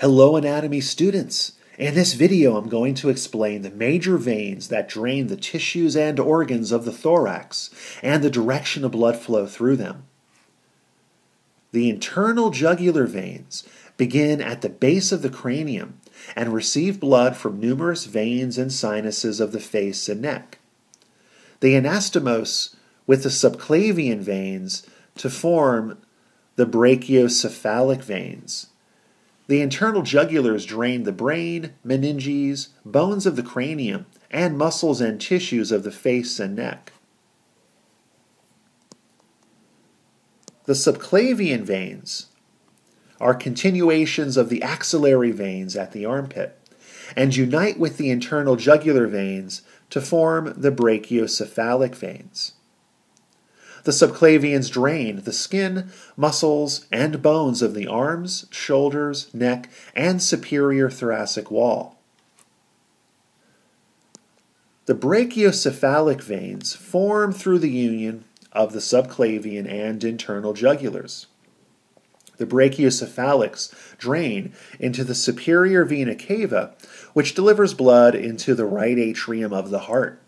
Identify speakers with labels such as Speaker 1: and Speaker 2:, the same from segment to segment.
Speaker 1: Hello anatomy students! In this video I'm going to explain the major veins that drain the tissues and organs of the thorax and the direction of blood flow through them. The internal jugular veins begin at the base of the cranium and receive blood from numerous veins and sinuses of the face and neck. They anastomose with the subclavian veins to form the brachiocephalic veins the internal jugulars drain the brain, meninges, bones of the cranium, and muscles and tissues of the face and neck. The subclavian veins are continuations of the axillary veins at the armpit and unite with the internal jugular veins to form the brachiocephalic veins. The subclavians drain the skin, muscles, and bones of the arms, shoulders, neck, and superior thoracic wall. The brachiocephalic veins form through the union of the subclavian and internal jugulars. The brachiocephalics drain into the superior vena cava, which delivers blood into the right atrium of the heart.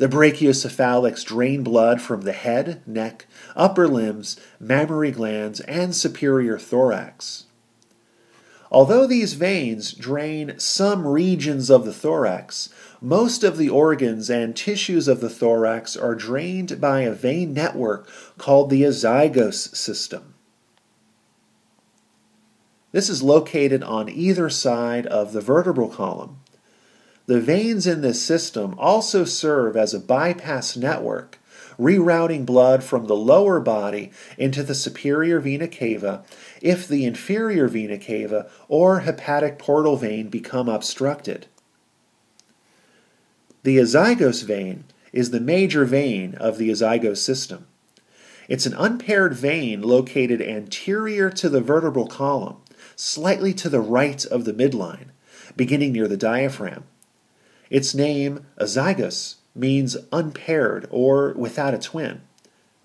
Speaker 1: The brachiocephalics drain blood from the head, neck, upper limbs, mammary glands, and superior thorax. Although these veins drain some regions of the thorax, most of the organs and tissues of the thorax are drained by a vein network called the azygos system. This is located on either side of the vertebral column. The veins in this system also serve as a bypass network, rerouting blood from the lower body into the superior vena cava if the inferior vena cava or hepatic portal vein become obstructed. The azygos vein is the major vein of the azygos system. It's an unpaired vein located anterior to the vertebral column, slightly to the right of the midline, beginning near the diaphragm. Its name, azygos, means unpaired or without a twin.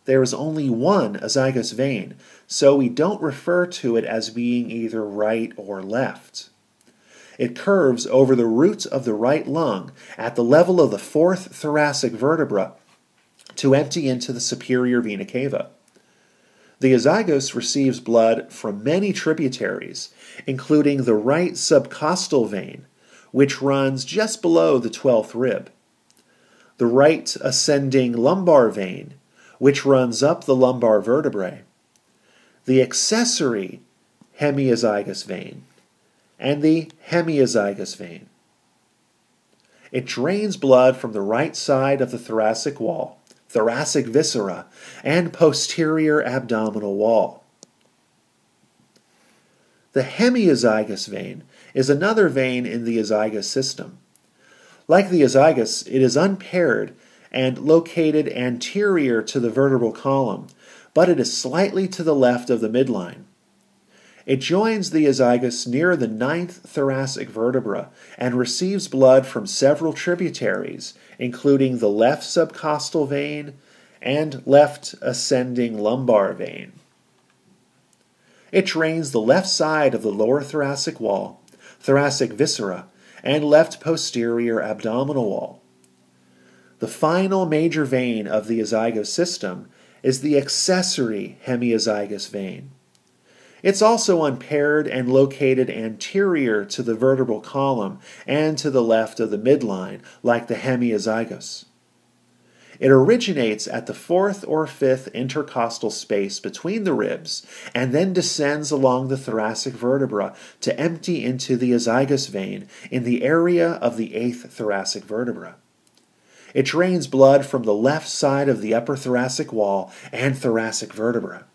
Speaker 1: There is only one azygos vein, so we don't refer to it as being either right or left. It curves over the root of the right lung at the level of the fourth thoracic vertebra to empty into the superior vena cava. The azygos receives blood from many tributaries, including the right subcostal vein, which runs just below the 12th rib. The right ascending lumbar vein, which runs up the lumbar vertebrae. The accessory hemiazygos vein, and the hemiazygos vein. It drains blood from the right side of the thoracic wall, thoracic viscera, and posterior abdominal wall. The hemiazygos vein is another vein in the azygos system. Like the azygos, it is unpaired and located anterior to the vertebral column, but it is slightly to the left of the midline. It joins the azygos near the ninth thoracic vertebra and receives blood from several tributaries, including the left subcostal vein and left ascending lumbar vein. It drains the left side of the lower thoracic wall thoracic viscera, and left posterior abdominal wall. The final major vein of the azygos system is the accessory hemiazygos vein. It's also unpaired and located anterior to the vertebral column and to the left of the midline, like the hemiazygos. It originates at the fourth or fifth intercostal space between the ribs and then descends along the thoracic vertebra to empty into the azygos vein in the area of the eighth thoracic vertebra. It drains blood from the left side of the upper thoracic wall and thoracic vertebra.